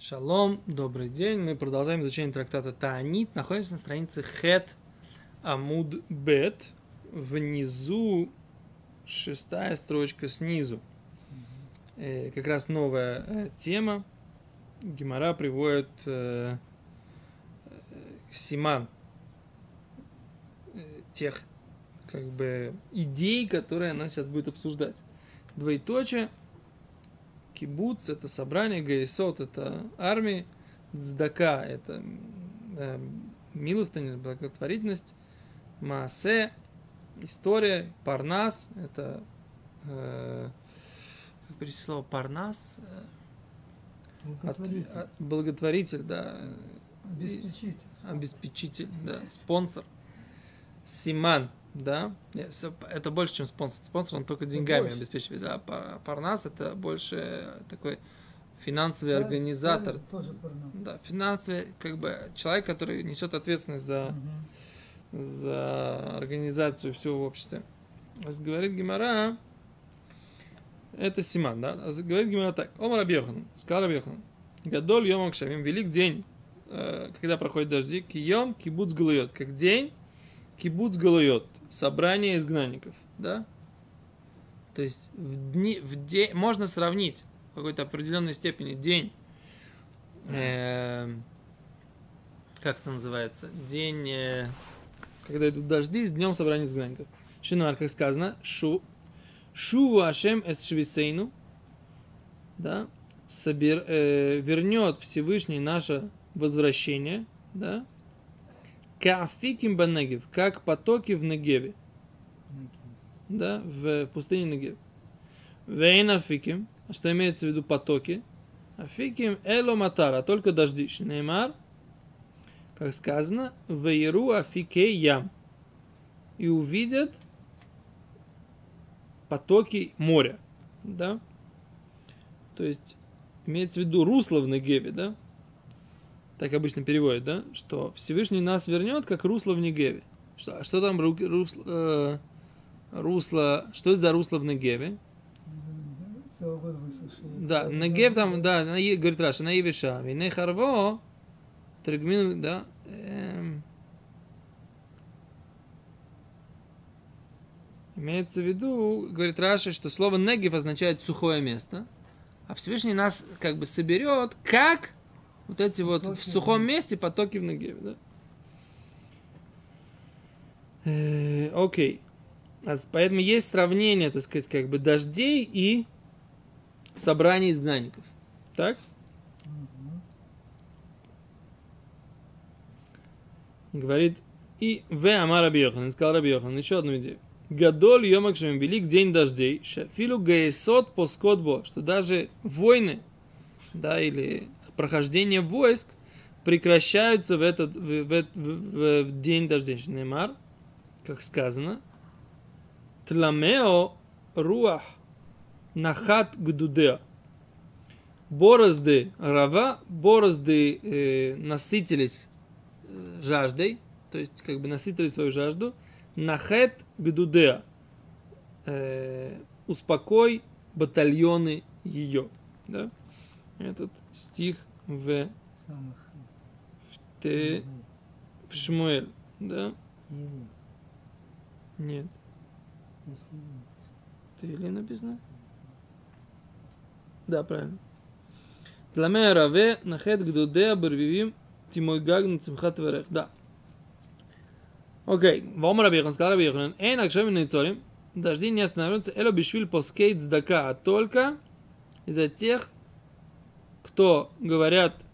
Шалом, добрый день. Мы продолжаем изучение трактата Таанит. Находимся на странице Хет Амуд Бет. Внизу шестая строчка снизу. Э, как раз новая э, тема. Гимара приводит э, э, Симан э, тех как бы идей, которые она сейчас будет обсуждать. Двоеточие Кибуц – это собрание, Гаисот – это армии, Цдака – это э, милостыня, благотворительность, Маасе – история, Парнас – это э, как перевести слово Парнас? Благотворитель. От, от- благотворитель, да. Обеспечитель. Обеспечитель, да. Спонсор. Симан, да. Это больше, чем спонсор. Спонсор, он только деньгами больше. обеспечивает. Да. Пар- Парнас это больше такой финансовый Царь- организатор. царь Тоже порно. Да, финансовый, как бы, человек, который несет ответственность за, Мгм. за организацию всего. Раз Говорит Гимара, это Симан, да? Говорит Гимара так. Омар Абьохан, сказал Абьохан, Гадоль Йом Акшавим, велик день, э, когда проходят дожди, кием кибуц галует, как день кибуц галует, собрание изгнанников, да? То есть в дни, в день, можно сравнить в какой-то определенной степени день, э, как это называется, день, э, когда идут дожди, с днем собрания изгнанников. Шинар, как сказано, шу, шуву ашем эс швисейну, да, собер, э, вернет Всевышний наше возвращение, да, каафиким банегев, как потоки в Негеве, да, в пустыне Негев. Вейн афиким, а что имеется в виду потоки? Афиким эло матара, только дожди. Неймар, как сказано, вейру афике ям. И увидят потоки моря, да? То есть, имеется в виду русло в Негеве, да? Так обычно переводят, да? Что Всевышний нас вернет, как русло в Негеве. Что, а что там ру- русло, э, русло, что это за русло в Негеве? Да, Негев там, да, на говорит Раша, на Евиша, Вине Харво, Тригмину, да, эм, имеется в виду, говорит Раша, что слово Негев означает сухое место, а Всевышний нас как бы соберет, как вот эти вот в сухом в- месте потоки в Негеве, да. Э, Окей. А Поэтому есть сравнение, так сказать, как бы дождей и собрание изгнанников. Так? Говорит, и в Амар Раби Йохан, сказал Раби Йохан, еще одну идею. Гадоль Йомак велик день дождей, шафилу гаесот поскотбо, что даже войны, да, или прохождение войск прекращаются в этот, в, в в- в день дождей. Неймар, как сказано, тламео руах нахат гдудео. Борозды рава, борозды э, насытились э, жаждой, то есть как бы насытили свою жажду, нахет гдудеа, э, успокой батальоны ее. Да? Этот стих в, в, Те- в Шмуэль, да? Нет. или написано? Да, правильно. Тламея раве нахет гдудея барвивим тимой гагн цимхат верех. Да. Окей. Вом рабихан, сказал рабихан, эйн акшем нейцорим, дожди не останавливаются, эло бишвиль поскейт сдака, а только из-за тех, кто говорят,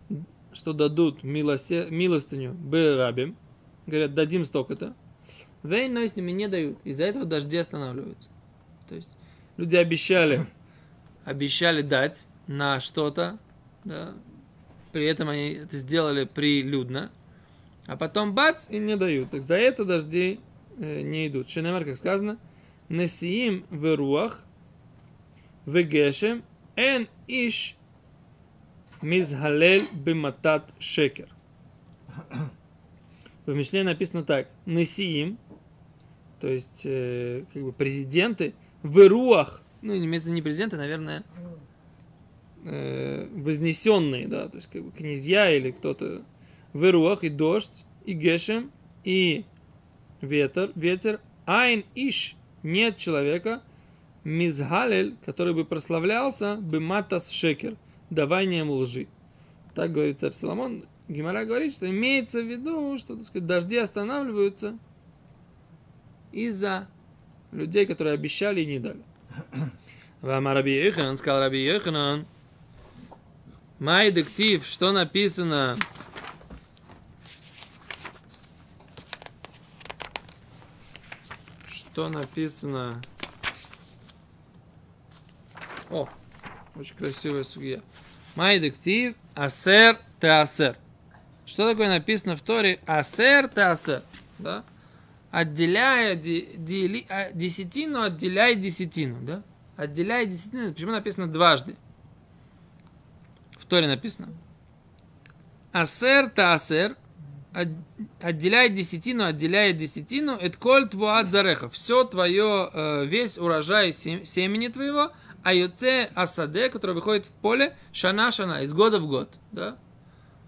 что дадут милосе- милостыню б говорят, дадим столько-то, Вейн, но с ними не дают. Из-за этого дожди останавливаются. То есть люди обещали, обещали дать на что-то, да, при этом они это сделали прилюдно, а потом бац, и не дают. Так за это дожди э, не идут. Шенемер, как сказано, Несиим в руах, в гешем, эн иш мизгалель биматат шекер. В Мишле написано так. Несиим, то есть э, как бы президенты в руах, ну, имеется не президенты, наверное, э, вознесенные, да, то есть как бы князья или кто-то в руах и дождь, и гешем, и ветер, ветер, айн иш, нет человека, мизгалель, который бы прославлялся, бы матас шекер, даванием лжи. Так говорит царь Соломон. Гимара говорит, что имеется в виду, что так сказать, дожди останавливаются из-за людей, которые обещали и не дали. Вам Раби Йохан, сказал Раби Йоханан, Май дектив, что написано что написано о, очень красивая судья. Май дектив, асер те асер. Что такое написано в Торе? Асер те асер. Да? Отделяя ди, дели, а, десятину, отделяй десятину. Да? Отделяй десятину. Почему написано дважды? В Торе написано. Асер те асер. Отделяй десятину, отделяй десятину. Это коль твуат зареха. Все твое, э, весь урожай семени твоего – а Юце Асаде, который выходит в поле Шана-Шана, из года в год. Да?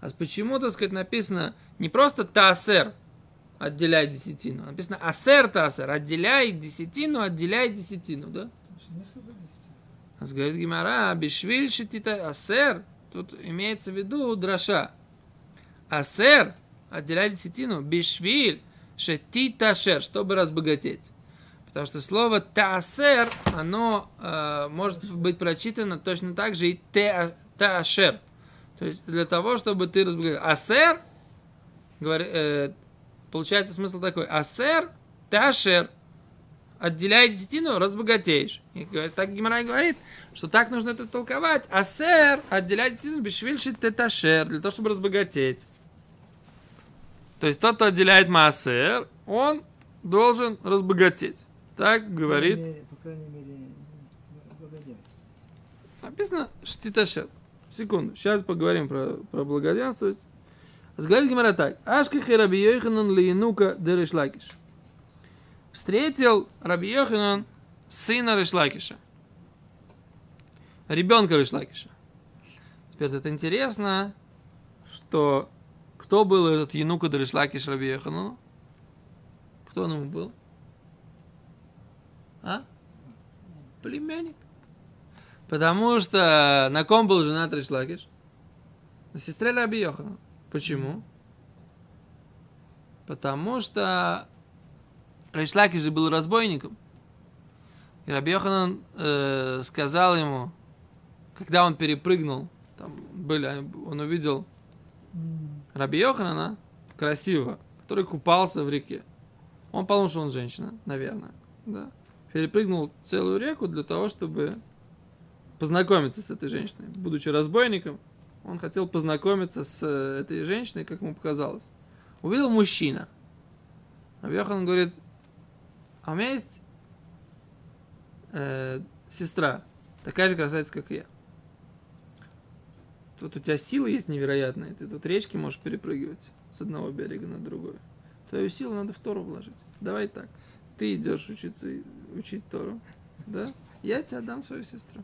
А почему, так сказать, написано не просто Таасер, отделяй десятину, а написано Асер Таасер, отделяй десятину, отделяй десятину. Да? А говорит Гимара, Бишвиль Шитита Асер, тут имеется в виду дроша. Асер, отделяй десятину, Бишвиль Шетита Шер, чтобы разбогатеть. Потому что слово таасер, оно э, может быть прочитано точно так же и таашер. То есть для того, чтобы ты разбогател. Асер, говори, э, получается смысл такой. Асер, таашер. Отделяй десятину, разбогатеешь. И говорит, так Гимарай говорит, что так нужно это толковать. Асер, отделяй десятину, бешвильши теташер, для того, чтобы разбогатеть. То есть тот, кто отделяет массер, он должен разбогатеть. Так говорит. По крайней мере. Написано штиташет. Секунду. Сейчас поговорим про, про благоденствовать. Говорит Гимара так. Ашках и Раби Йоханан лиенука де Решлакиш. Встретил Раби Йоханан сына Решлакиша. Ребенка Решлакиша. Теперь это интересно, что кто был этот Янука де Решлакиш Раби Йоханану? Кто он ему был? А? Племянник. Потому что на ком был женат Ришлакиш? На сестре Раби Йохана. Почему? Потому что Ришлакиш же был разбойником. И Раби Йоханан э, сказал ему, когда он перепрыгнул, там были, он увидел Раби Йоханана, красивого, который купался в реке. Он подумал, что он женщина, наверное. Да перепрыгнул целую реку для того, чтобы познакомиться с этой женщиной. Будучи разбойником, он хотел познакомиться с э, этой женщиной, как ему показалось. Увидел мужчина. Рабьехан говорит, а у меня есть э, сестра, такая же красавица, как я. Тут у тебя силы есть невероятные, ты тут речки можешь перепрыгивать с одного берега на другой. Твою силу надо в Тору вложить. Давай так. Ты идешь учиться учить Тору, да? Я тебе отдам свою сестру.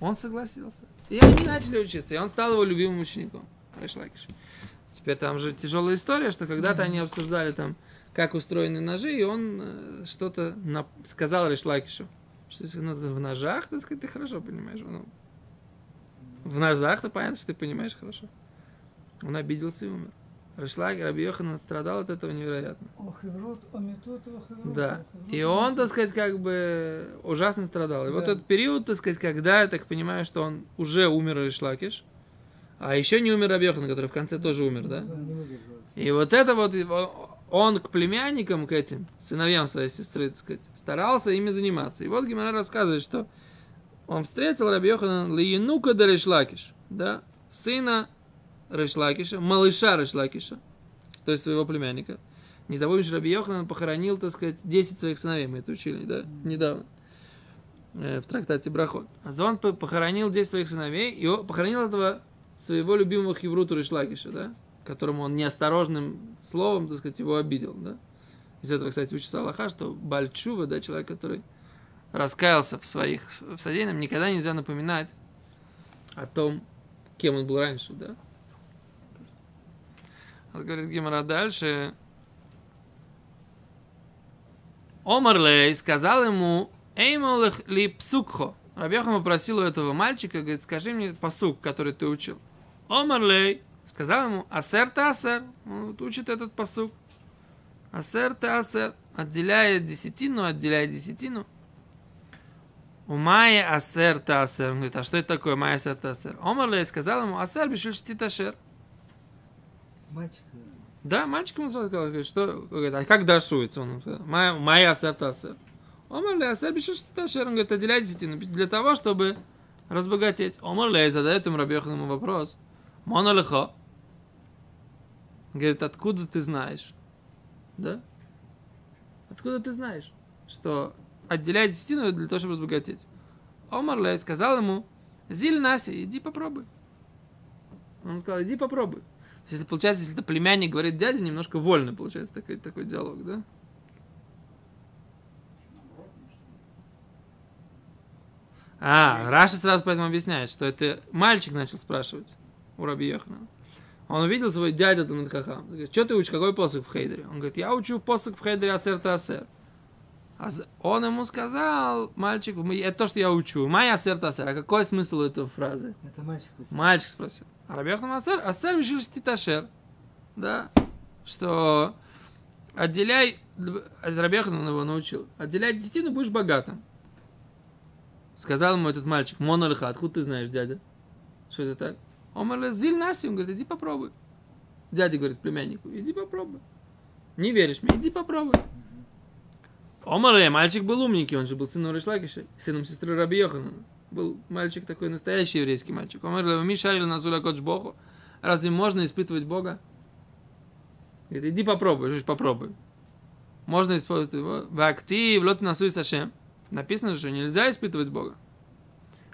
Он согласился. И они начали учиться, и он стал его любимым учеником. Решлакиш. Теперь там же тяжелая история, что когда-то они обсуждали там, как устроены ножи, и он э, что-то на... сказал Решлакишу. Что ну, в ножах, так сказать, ты хорошо понимаешь. Ну, в ножах, то понятно, что ты понимаешь хорошо. Он обиделся и умер. Рашлаг Раби Йоханан страдал от этого невероятно. Да. И он, так сказать, как бы ужасно страдал. И да. вот этот период, так сказать, когда я так понимаю, что он уже умер Рашлакиш, а еще не умер Раби Йохан, который в конце тоже умер, да? И вот это вот, он к племянникам, к этим, сыновьям своей сестры, так сказать, старался ими заниматься. И вот Гимара рассказывает, что он встретил Раби Йоханан Лиенука де Решлакиш, да, сына Решлакиша, малыша Решлакиша, то есть своего племянника. Не забудем, что Раби Йоханан похоронил, так сказать, 10 своих сыновей, мы это учили, да, недавно, э, в трактате Брахот. А он похоронил 10 своих сыновей, и похоронил этого своего любимого Хевруту Решлакиша, да, которому он неосторожным словом, так сказать, его обидел, да. Из этого, кстати, учится Аллаха, что Бальчува, да, человек, который раскаялся в своих в содеянном, никогда нельзя напоминать о том, кем он был раньше, да? Вот говорит Гимара дальше. Омарлей сказал ему, Эймолых ли псукхо. Рабьехан попросил у этого мальчика, говорит, скажи мне посук, который ты учил. Омарлей сказал ему, асер та асер. Он вот учит этот посук. Асер та асер. Отделяет десятину, отделяет десятину. У Майя асер та асер. Он говорит, а что это такое Майя асер та асер? Омарлей сказал ему, асер бишель штиташер. Мальчик, Да, мальчик ему сказал, говорит, что, говорит, а как дашуется? Он сказал, «Моя- моя асер та асер. Омар ле асер бишель штиташер. Он говорит, отделяй десятину для того, чтобы разбогатеть. Омар ле задает ему Рабьеханому вопрос. Мона лехо. Говорит, откуда ты знаешь? Да? Откуда ты знаешь, что отделяй десятину для того, чтобы разбогатеть? Омар ле сказал ему, Зиль Наси, иди попробуй. Он сказал, иди попробуй. Это получается, если это племянник говорит дяде, немножко вольно получается такой, такой диалог, да? А, Раша сразу поэтому объясняет, что это мальчик начал спрашивать у Раби Йохана. Он увидел свой дядю Талмит Хахам. Говорит, что ты учишь, какой посох в Хейдере? Он говорит, я учу посох в Хейдере Асер Асер. А он ему сказал, мальчик, это то, что я учу. Майя Асер Асер. А какой смысл у этой фразы? это мальчик спросил. Мальчик спросил. А Рабьехнам Асер, Асер решил титашер. Да? Что отделяй, Рабьехнам его научил, отделяй десятину, будешь богатым. Сказал ему этот мальчик, Монолиха, откуда ты знаешь, дядя? Что это так? Говорит, зиль наси, он говорит, иди попробуй. Дядя говорит племяннику, иди попробуй. Не веришь мне, иди попробуй. Омаре, мальчик был умненький, он же был сыном Решлакиша, сыном сестры Раби Йоханана. Был мальчик такой, настоящий еврейский мальчик. Омаре, ми шарили на Зуля Кодж Богу. Разве можно испытывать Бога? Говорит, иди попробуй, что ж попробуй. Можно испытывать его. В актив, лот насуй сашем. Написано, что нельзя испытывать Бога.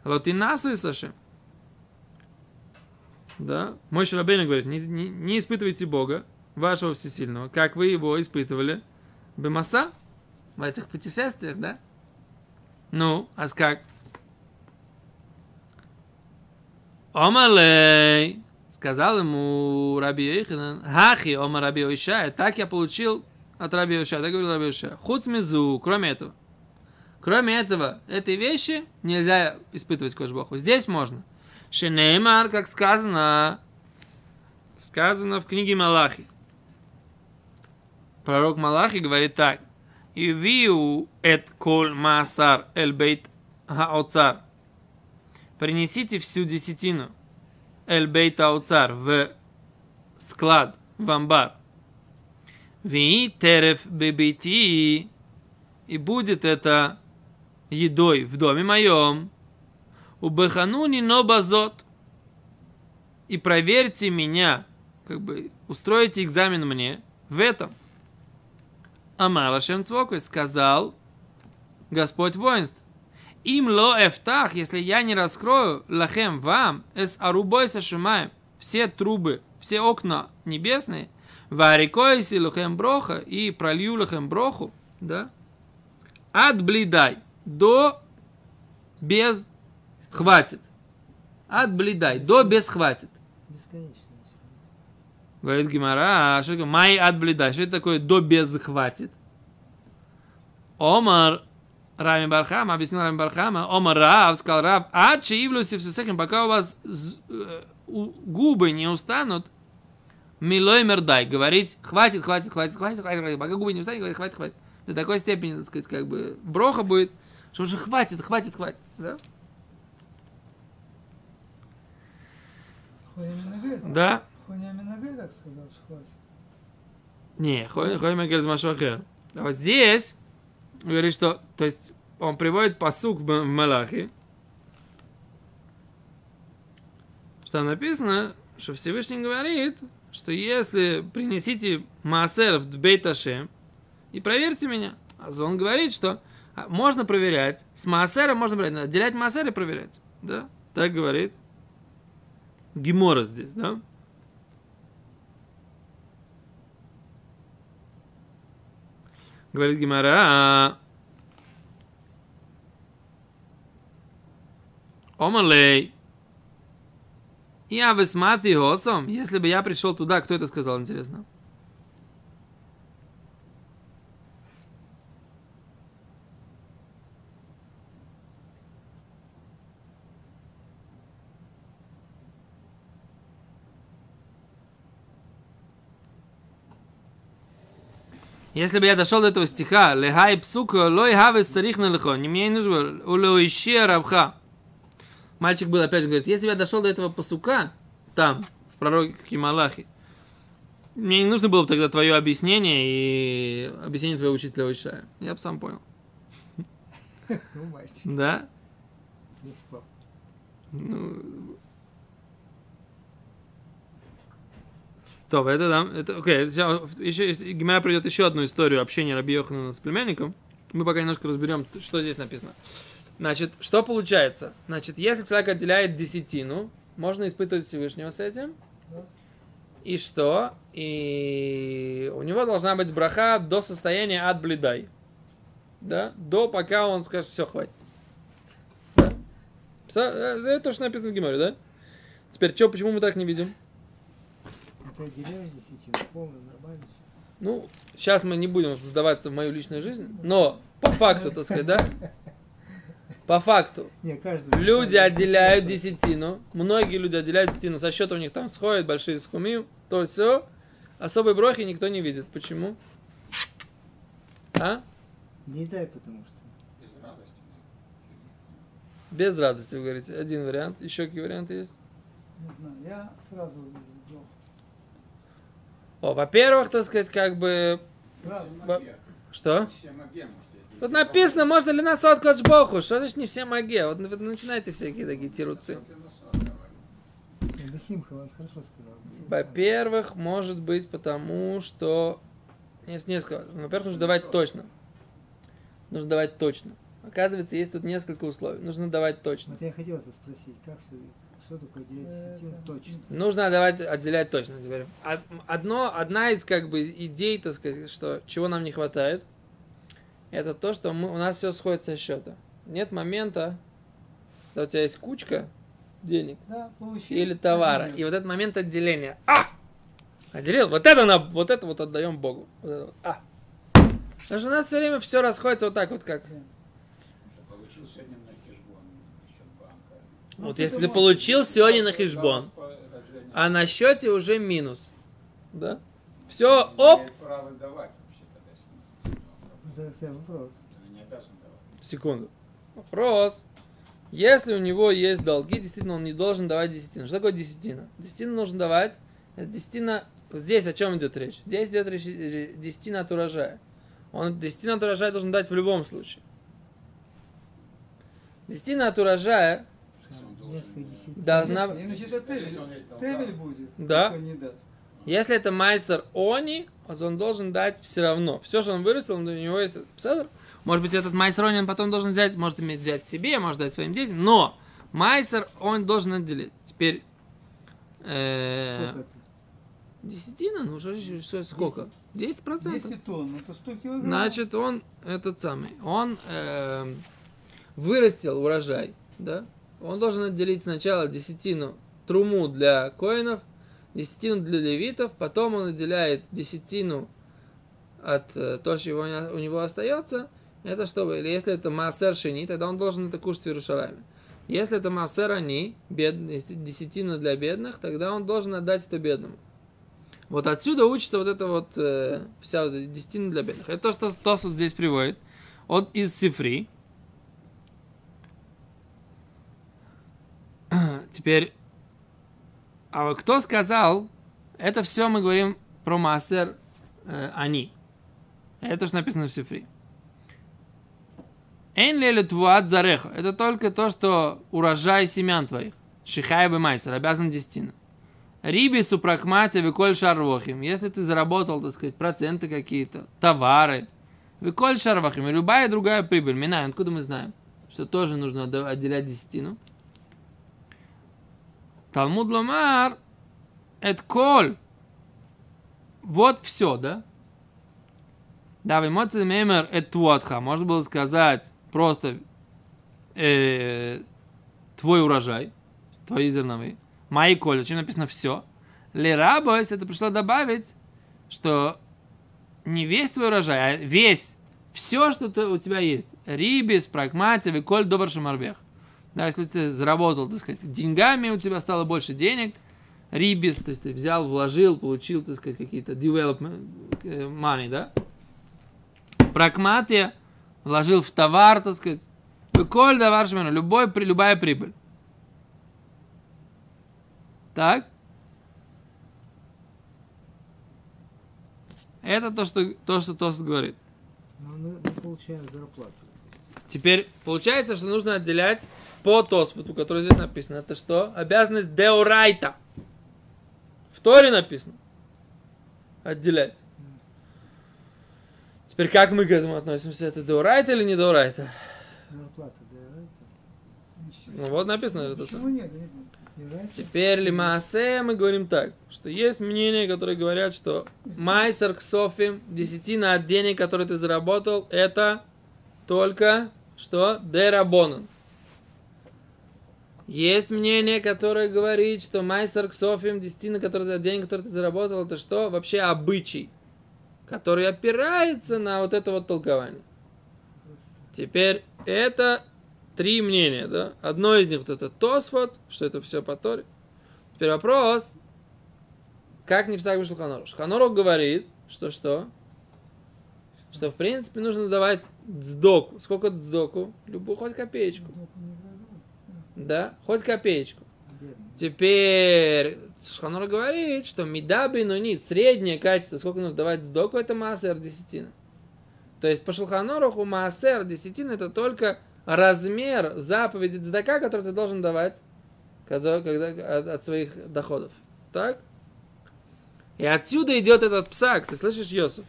Лот и насуй сашем. Да? Мой Шарабейн говорит, не, не, не испытывайте Бога, вашего всесильного, как вы его испытывали Бемаса, в этих путешествиях, да? Ну, а как? Омалей, сказал ему Раби Йоханан, Хахи, Ома Раби Йошая, так я получил от Раби Йошая, так говорил Раби Йошая. Худ мизу, кроме этого. Кроме этого, этой вещи нельзя испытывать Кошбоху. Здесь можно. Шенеймар, как сказано, сказано в книге Малахи. Пророк Малахи говорит так. И виу эт кол маасар эль бейт хаоцар. Принесите всю десятину эль хаоцар в склад, в амбар. Ви терев бебейти. И будет это едой в доме моем. У Бехануни но базот. И проверьте меня, как бы устройте экзамен мне в этом. Амара Шемцвокой сказал Господь воинств. Им ло эфтах, если я не раскрою лахем вам, эс арубой сашимаем, все трубы, все окна небесные, варикойси лухем броха и пролью лухем броху, да, от блидай до без хватит. От блидай до без хватит. Бесконечно. Говорит Гимара, а что такое май от блидай? Что это такое до без хватит? Омар Рами Бархама, объяснил Рами Бархама, Омар Рав, сказал Рав, а чиивлюси в сусехим, пока у вас э, губы не устанут, милой мердай, говорить, хватит, хватит, хватит, хватит, хватит, хватит, пока губы не устанут, говорить, хватит, хватит. До такой степени, так сказать, как бы, броха будет, что уже хватит, хватит, хватит, да? Да? Хуйня Минагэ так сказал. Не, Хойм Эгель Машохер. А вот здесь говорит, что, то есть, он приводит посук в Малахе, что написано, что Всевышний говорит, что если принесите Маасер в Бейт Ашем и проверьте меня, а он говорит, что а, можно проверять, с Маасером можно проверять, отделять Маасер и проверять, да, так говорит Гемора здесь, да, Говорит Гимара. Омалей. Я высмати госом, если бы я пришел туда, кто это сказал, интересно? Если бы я дошел до этого стиха, лехай псука, лой хавес царих на лихо, не мне не нужно, улоище рабха. Мальчик был, опять же, говорит, если бы я дошел до этого пасука, там, в пророке Малахи, мне не нужно было бы тогда твое объяснение и объяснение твоего учителя Ишая. Я бы сам понял. Ну, мальчик, Да? Ну, То, это да, это, окей, сейчас, еще, Гимара придет еще одну историю общения Раби Йоханана с племянником. Мы пока немножко разберем, что здесь написано. Значит, что получается? Значит, если человек отделяет десятину, можно испытывать Всевышнего с этим. И что? И у него должна быть браха до состояния от блидай. Да? До пока он скажет, все, хватит. Да? Э, Это то, что написано в Гимаре, да? Теперь, что, почему мы так не видим? Нормально. Ну, сейчас мы не будем вдаваться в мою личную жизнь, но по факту, так сказать, да? По факту. Не, каждый. Люди каждый- отделяют десятину, многие люди отделяют десятину, со счета у них там сходят большие схумы, то все. Особой брохи никто не видит. Почему? А? Не дай, потому что. Без радости. Без радости, вы говорите. Один вариант. Еще какие варианты есть? Не знаю, я сразу во-первых, так сказать, как бы... Во-. Что? Тут написано, можно ли нас от Богу. Что значит не все магия? Вот вы начинаете всякие такие тируцы. Во-первых, может быть, потому что... Есть несколько. Во-первых, нужно давать точно. Нужно давать точно. Оказывается, есть тут несколько условий. Нужно давать точно. Вот я хотел это спросить, как все, что такое Это- точно? Нужно давать, отделять точно. Теперь. Од- Одно, одна из как бы идей, так сказать, что чего нам не хватает, это то, что мы, у нас все сходит со счета. Нет момента, когда у тебя есть кучка денег Да, или товара, отделил. и вот этот момент отделения. А! Отделил. Вот это, на, вот это вот отдаем Богу. Вот это вот. А! Потому что у нас все время все расходится вот так вот, как. Получил сегодня на хешбон, счет банка. Ну, Вот если ты получил сегодня на хешбон, а на счете уже минус. Да? Все, оп! Секунду. Вопрос. Если у него есть долги, действительно, он не должен давать десятину. Что такое десятина? Десятину нужно давать. Десятина... Здесь о чем идет речь? Здесь идет речь э, десятина от урожая. Он десятину от урожая должен дать в любом случае. Десятина от урожая, Должна- Иначе это Тевель. Тевель будет. Да. если он не даст. если это майсер они, он должен дать все равно. Все, что он вырастил, у него есть пседр. Может быть, этот майсер они он потом должен взять, может иметь взять себе, может дать своим детям, но майсер он должен отделить. Теперь э, Сколько это? Десятина? Ну, что, что, сколько? 10 процентов. 10 тонн, это 100 килограмм. Значит, он этот самый, он эм, вырастил урожай, да? Он должен отделить сначала десятину труму для коинов, десятину для левитов, потом он отделяет десятину от э, то, что его не- у него остается. Это чтобы, или если это массер шини, тогда он должен это кушать в Иерушалайме. Если это массер они, бедный, десятина для бедных, тогда он должен отдать это бедному. Вот отсюда учится вот это вот э, вся вот эта десятина для бедных. Это то, что Тос вот здесь приводит. от из Сифри. Теперь, а кто сказал, это все мы говорим про мастер э, они. Это то, что написано в Сифри. Эйн твуат зареха. Это только то, что урожай семян твоих. Шихай бы майсер, обязан десятина. Риби супракмате виколь шарвохим. Если ты заработал, так сказать, проценты какие-то, товары, виколь шарвахим, и любая другая прибыль. Минай, откуда мы знаем? Что тоже нужно отделять десятину. Талмуд Ламар, это коль. Вот все, да? Да, в эмоции мемер это твотха. Можно было сказать просто э, твой урожай, твои зерновые. Мои коль, зачем написано все? Лерабойс, это пришло добавить, что не весь твой урожай, а весь, все, что ты, у тебя есть. Рибис, прагматия, виколь, добр шамарбех. Да, если ты заработал, так сказать, деньгами, у тебя стало больше денег, рибис, то есть ты взял, вложил, получил, так сказать, какие-то development э, money, да? Прагматия, вложил в товар, так сказать, Коль давар любой, при- любая прибыль. Так? Это то, что, то, что Тос говорит. Но мы, мы получаем зарплату. Теперь получается, что нужно отделять по Тосфоту, который здесь написано. Это что? Обязанность деорайта. В Торе написано. Отделять. Теперь как мы к этому относимся? Это деорайта или не деорайта? Зарплата, это. Ну вот написано это Почему самое. нет? Нет. Теперь лимаасе мы говорим так, что есть мнения, которые говорят, что майсер ксофим, десятина от денег, которые ты заработал, это только что дерабонан. Есть мнение, которое говорит, что майсер ксофим, десятина которые, от денег, которые ты заработал, это что? Вообще обычай, который опирается на вот это вот толкование. Теперь это три мнения, да? Одно из них вот это Тосфот, что это все по Торе. Теперь вопрос, как не писать Шулханорух? Шулханорух говорит, что что? Что в принципе нужно давать дздоку. Сколько дздоку? Любую, хоть копеечку. Грозу. Да, хоть копеечку. Теперь Шханор говорит, что медаби нунит, среднее качество, сколько нужно давать сдоку, это маасер десятина. То есть по Шулханоруху маасер десятина это только размер заповеди цдака, который ты должен давать когда, когда, от, от своих доходов. Так? И отсюда идет этот псак, ты слышишь, Йосиф?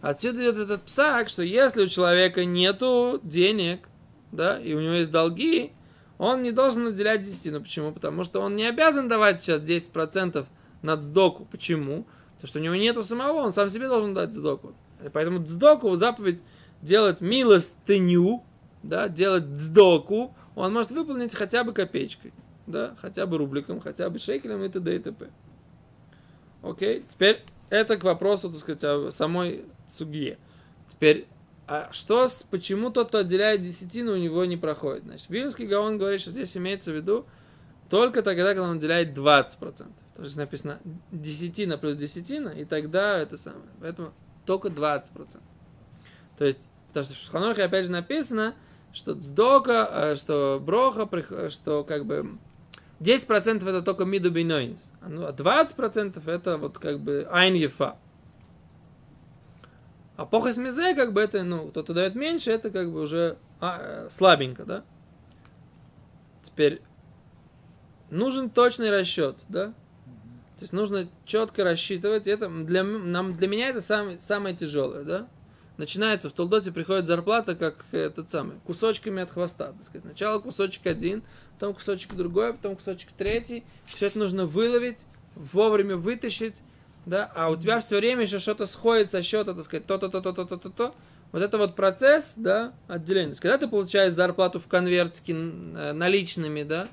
Отсюда идет этот псак, что если у человека нету денег, да, и у него есть долги, он не должен наделять десятину. Почему? Потому что он не обязан давать сейчас 10% на цдоку. Почему? Потому что у него нету самого, он сам себе должен дать цдоку. И поэтому цдоку, заповедь делать милостыню, да, делать цдоку, он может выполнить хотя бы копеечкой, да, хотя бы рубликом, хотя бы шекелем и т.д. и т.п. Окей, теперь это к вопросу, так сказать, о самой цугье. Теперь, а что с, почему тот, кто отделяет десятину, у него не проходит? Значит, Вильнский Гаон говорит, что здесь имеется в виду только тогда, когда он отделяет 20%. То есть написано десятина плюс десятина, и тогда это самое. Поэтому только 20%. То есть, потому что в Шуханорхе опять же написано, что цдока, э, что броха, что как бы 10% это только миду бейнойнис, а ну, а 20% это вот как бы айн ефа. А похос мизе, как бы это, ну, кто-то дает меньше, это как бы уже а, э, слабенько, да? Теперь нужен точный расчет, да? То есть нужно четко рассчитывать. Это для, нам, для меня это самое, самое тяжелое, да? Начинается в Толдоте, приходит зарплата, как этот самый, кусочками от хвоста, так сказать. Сначала кусочек один, потом кусочек другой, потом кусочек третий. Все это нужно выловить, вовремя вытащить, да, а у тебя все время еще что-то сходит со счета, так сказать, то-то, то-то, то-то, то-то. Вот это вот процесс, да, отделения. То есть, когда ты получаешь зарплату в конвертике э, наличными, да,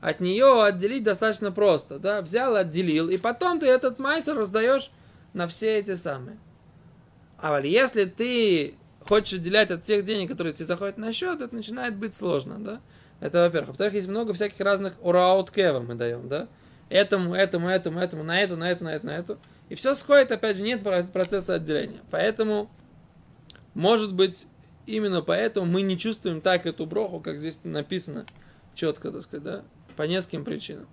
от нее отделить достаточно просто, да, взял, отделил, и потом ты этот майсер раздаешь на все эти самые. А вот если ты хочешь отделять от всех денег, которые тебе заходят на счет, это начинает быть сложно, да. Это во-первых. Во-вторых, есть много всяких разных ураут мы даем, да. Этому, этому, этому, этому, на эту, на эту, на эту, на эту. И все сходит, опять же, нет про- процесса отделения. Поэтому, может быть, именно поэтому мы не чувствуем так эту броху, как здесь написано четко, так сказать, да, по нескольким причинам.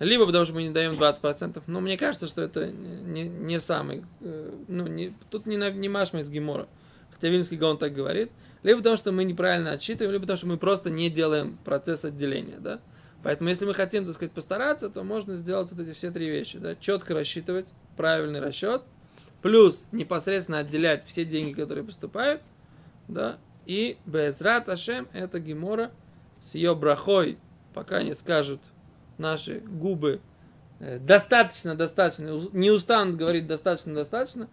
Либо потому что мы не даем 20%, но мне кажется, что это не, не самый, э, ну, не, тут не, не машма из Гемора, хотя Вильнский Гаон так говорит, либо потому что мы неправильно отсчитываем, либо потому что мы просто не делаем процесс отделения, да. Поэтому, если мы хотим, так сказать, постараться, то можно сделать вот эти все три вещи, да, четко рассчитывать, правильный расчет, плюс непосредственно отделять все деньги, которые поступают, да, и Безрат Ашем, это Гемора с ее брахой, пока не скажут наши губы э, достаточно, достаточно, не устанут говорить достаточно, достаточно,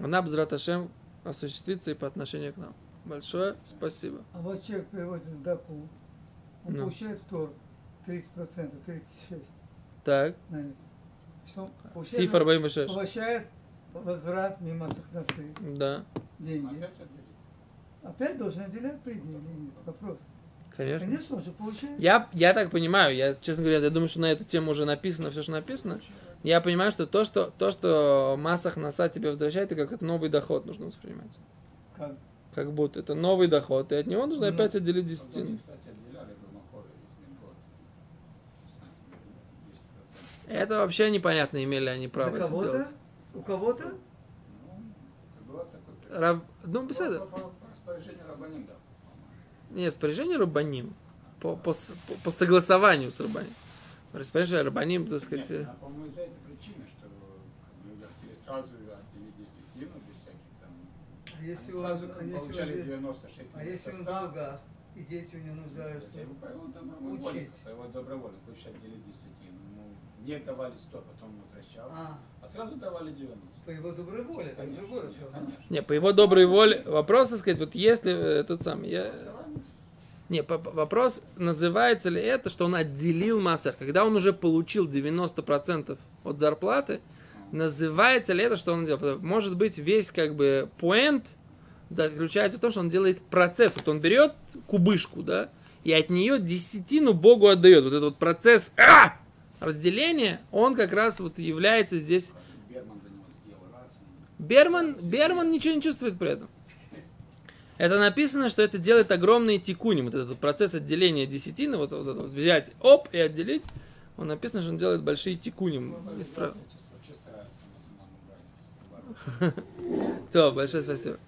она Безрат Ашем осуществится и по отношению к нам. Большое спасибо. А вот человек приводит сдаку, он Ну. получает втор 30%, 36. Так. на это. Что, Сиф 46. получает возврат мимо сахнасы Да, деньги. Опять отделить. Опять должен отделять, по идее, или нет? Вопрос. конечно. Конечно, уже получает. Я, я так понимаю, я, честно говоря, я думаю, что на эту тему уже написано все, что написано. Я понимаю, что то, что, то, что массах носа тебе возвращает, это как это новый доход нужно воспринимать. Как? Как будто это новый доход, и от него нужно Ну, опять отделить десятину. кстати, Это вообще непонятно, имели они право это кого-то? делать. У кого-то? Ну. Рав... Ну, По- беседа. Нет, распоряжение Рабаним. По, по, по, по согласованию с Рабаним. Распоряжение Рабаним, так сказать... Нет, э, а, по-моему, из-за этой причины, что люди хотели сразу отделить десятину, без всяких там... А если он, сразу а если он получали без- 90 шекелей а если он в со 100, долгах, и дети у него нуждаются? Его его добровольно, Учить. его добровольно, хочешь отделить десятину. Ему не давали 100, потом возвращал, А, а сразу давали 90. по его доброй воле, там Конечно, другое все. конечно. Не, по его доброй воле... Вопрос, так сказать, вот если э, тот самый... Я... Не, по- по- вопрос, называется ли это, что он отделил массер. Когда он уже получил 90% от зарплаты, называется ли это, что он делал? Может быть, весь как бы поинт заключается в том, что он делает процесс. Вот он берет кубышку, да, и от нее десятину Богу отдает. Вот этот вот процесс а! Разделения, он как раз вот является здесь... Берман Берман, ничего не чувствует при этом. Это написано, что это делает огромные тикуни. Вот этот процесс отделения десятины, вот, вот вот взять, оп, и отделить, он написано, что он делает большие тикуни. Исправ-. То, большое спасибо.